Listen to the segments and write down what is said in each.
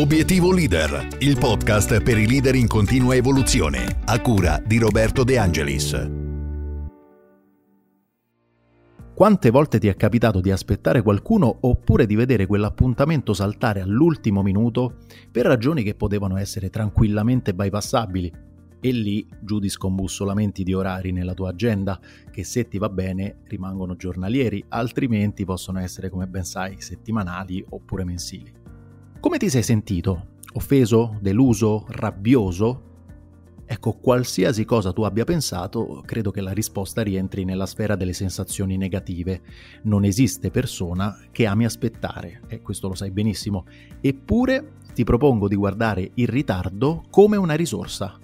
Obiettivo Leader, il podcast per i leader in continua evoluzione, a cura di Roberto De Angelis. Quante volte ti è capitato di aspettare qualcuno oppure di vedere quell'appuntamento saltare all'ultimo minuto per ragioni che potevano essere tranquillamente bypassabili? E lì giù di scombussolamenti di orari nella tua agenda, che se ti va bene rimangono giornalieri, altrimenti possono essere, come ben sai, settimanali oppure mensili. Come ti sei sentito? Offeso? Deluso? Rabbioso? Ecco, qualsiasi cosa tu abbia pensato, credo che la risposta rientri nella sfera delle sensazioni negative. Non esiste persona che ami aspettare, e questo lo sai benissimo. Eppure ti propongo di guardare il ritardo come una risorsa.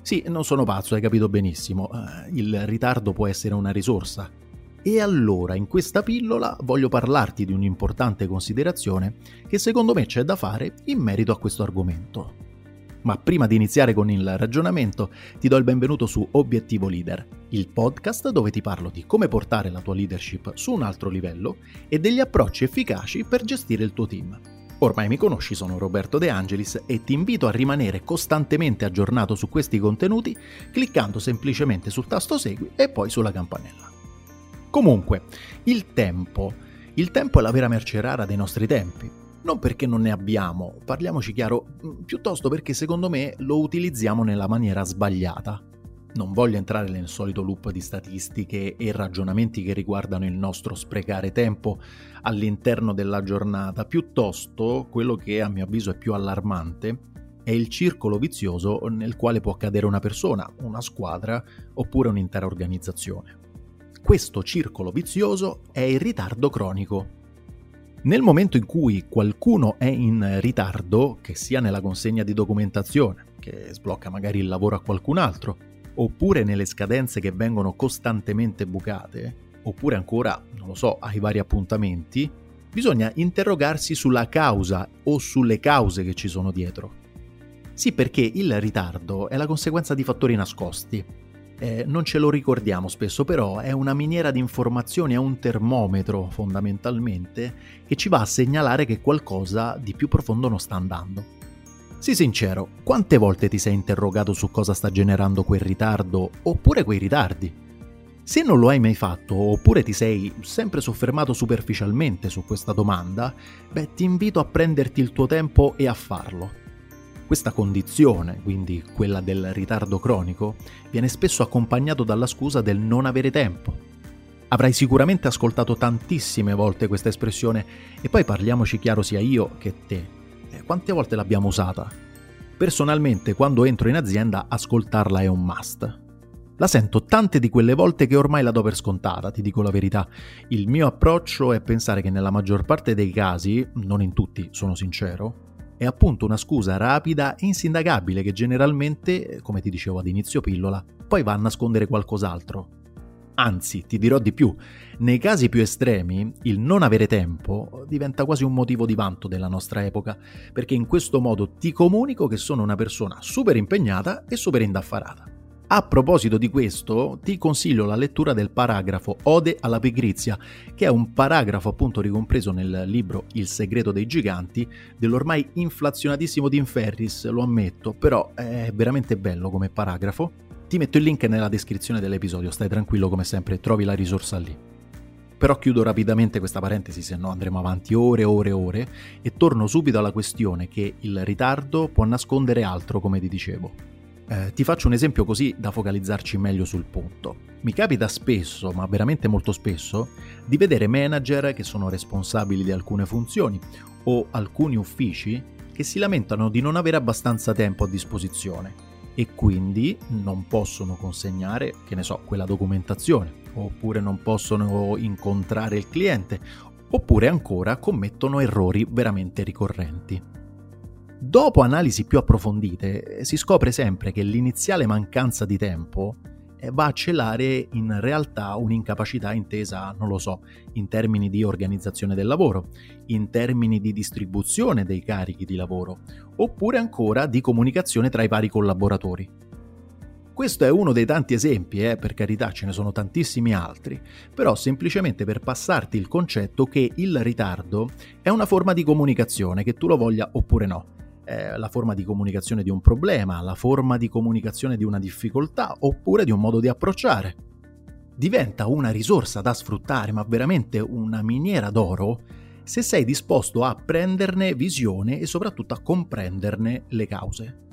Sì, non sono pazzo, hai capito benissimo. Eh, il ritardo può essere una risorsa. E allora in questa pillola voglio parlarti di un'importante considerazione che secondo me c'è da fare in merito a questo argomento. Ma prima di iniziare con il ragionamento ti do il benvenuto su Obiettivo Leader, il podcast dove ti parlo di come portare la tua leadership su un altro livello e degli approcci efficaci per gestire il tuo team. Ormai mi conosci, sono Roberto De Angelis e ti invito a rimanere costantemente aggiornato su questi contenuti cliccando semplicemente sul tasto Segui e poi sulla campanella. Comunque, il tempo. Il tempo è la vera merce rara dei nostri tempi. Non perché non ne abbiamo, parliamoci chiaro, mm, piuttosto perché secondo me lo utilizziamo nella maniera sbagliata. Non voglio entrare nel solito loop di statistiche e ragionamenti che riguardano il nostro sprecare tempo all'interno della giornata, piuttosto quello che a mio avviso è più allarmante è il circolo vizioso nel quale può cadere una persona, una squadra oppure un'intera organizzazione. Questo circolo vizioso è il ritardo cronico. Nel momento in cui qualcuno è in ritardo, che sia nella consegna di documentazione, che sblocca magari il lavoro a qualcun altro, oppure nelle scadenze che vengono costantemente bucate, oppure ancora, non lo so, ai vari appuntamenti, bisogna interrogarsi sulla causa o sulle cause che ci sono dietro. Sì, perché il ritardo è la conseguenza di fattori nascosti, eh, non ce lo ricordiamo spesso, però è una miniera di informazioni, è un termometro fondamentalmente che ci va a segnalare che qualcosa di più profondo non sta andando. Sii sincero, quante volte ti sei interrogato su cosa sta generando quel ritardo oppure quei ritardi? Se non lo hai mai fatto oppure ti sei sempre soffermato superficialmente su questa domanda, beh ti invito a prenderti il tuo tempo e a farlo. Questa condizione, quindi quella del ritardo cronico, viene spesso accompagnato dalla scusa del non avere tempo. Avrai sicuramente ascoltato tantissime volte questa espressione e poi parliamoci chiaro sia io che te. Eh, quante volte l'abbiamo usata? Personalmente, quando entro in azienda, ascoltarla è un must. La sento tante di quelle volte che ormai la do per scontata, ti dico la verità. Il mio approccio è pensare che nella maggior parte dei casi, non in tutti, sono sincero, è appunto una scusa rapida e insindacabile che generalmente, come ti dicevo ad inizio pillola, poi va a nascondere qualcos'altro. Anzi, ti dirò di più, nei casi più estremi il non avere tempo diventa quasi un motivo di vanto della nostra epoca, perché in questo modo ti comunico che sono una persona super impegnata e super indaffarata. A proposito di questo, ti consiglio la lettura del paragrafo Ode alla pigrizia, che è un paragrafo appunto ricompreso nel libro Il segreto dei giganti dell'ormai inflazionatissimo Tim Ferris, lo ammetto, però è veramente bello come paragrafo. Ti metto il link nella descrizione dell'episodio, stai tranquillo come sempre, trovi la risorsa lì. Però chiudo rapidamente questa parentesi, se no andremo avanti ore e ore e ore, e torno subito alla questione che il ritardo può nascondere altro, come ti dicevo. Eh, ti faccio un esempio così da focalizzarci meglio sul punto. Mi capita spesso, ma veramente molto spesso, di vedere manager che sono responsabili di alcune funzioni o alcuni uffici che si lamentano di non avere abbastanza tempo a disposizione e quindi non possono consegnare, che ne so, quella documentazione, oppure non possono incontrare il cliente, oppure ancora commettono errori veramente ricorrenti. Dopo analisi più approfondite si scopre sempre che l'iniziale mancanza di tempo eh, va a celare in realtà un'incapacità intesa, non lo so, in termini di organizzazione del lavoro, in termini di distribuzione dei carichi di lavoro, oppure ancora di comunicazione tra i vari collaboratori. Questo è uno dei tanti esempi, eh, per carità ce ne sono tantissimi altri, però semplicemente per passarti il concetto che il ritardo è una forma di comunicazione, che tu lo voglia oppure no eh, la forma di comunicazione di un problema, la forma di comunicazione di una difficoltà oppure di un modo di approcciare. Diventa una risorsa da sfruttare, ma veramente una miniera d'oro, se sei disposto a prenderne visione e soprattutto a comprenderne le cause.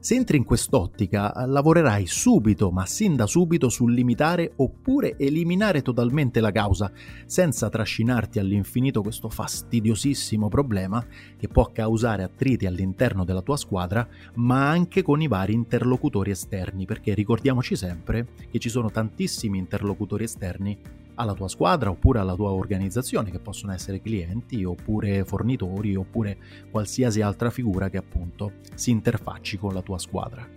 Se entri in quest'ottica, lavorerai subito, ma sin da subito, sul limitare oppure eliminare totalmente la causa, senza trascinarti all'infinito questo fastidiosissimo problema che può causare attriti all'interno della tua squadra, ma anche con i vari interlocutori esterni, perché ricordiamoci sempre che ci sono tantissimi interlocutori esterni alla tua squadra oppure alla tua organizzazione, che possono essere clienti oppure fornitori oppure qualsiasi altra figura che appunto si interfacci con la tua squadra.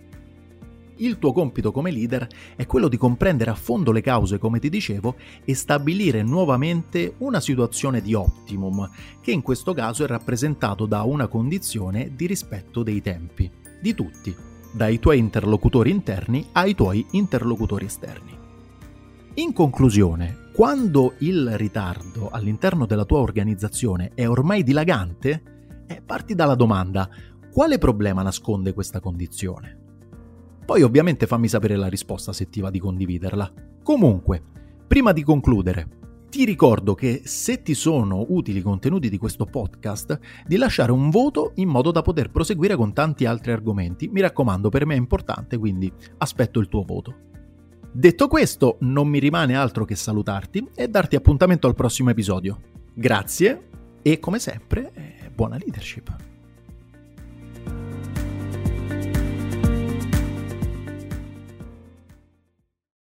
Il tuo compito come leader è quello di comprendere a fondo le cause, come ti dicevo, e stabilire nuovamente una situazione di optimum, che in questo caso è rappresentato da una condizione di rispetto dei tempi, di tutti, dai tuoi interlocutori interni ai tuoi interlocutori esterni. In conclusione, quando il ritardo all'interno della tua organizzazione è ormai dilagante, eh, parti dalla domanda quale problema nasconde questa condizione? Poi ovviamente fammi sapere la risposta se ti va di condividerla. Comunque, prima di concludere, ti ricordo che se ti sono utili i contenuti di questo podcast, di lasciare un voto in modo da poter proseguire con tanti altri argomenti. Mi raccomando, per me è importante, quindi aspetto il tuo voto. Detto questo, non mi rimane altro che salutarti e darti appuntamento al prossimo episodio. Grazie e come sempre, eh, buona leadership.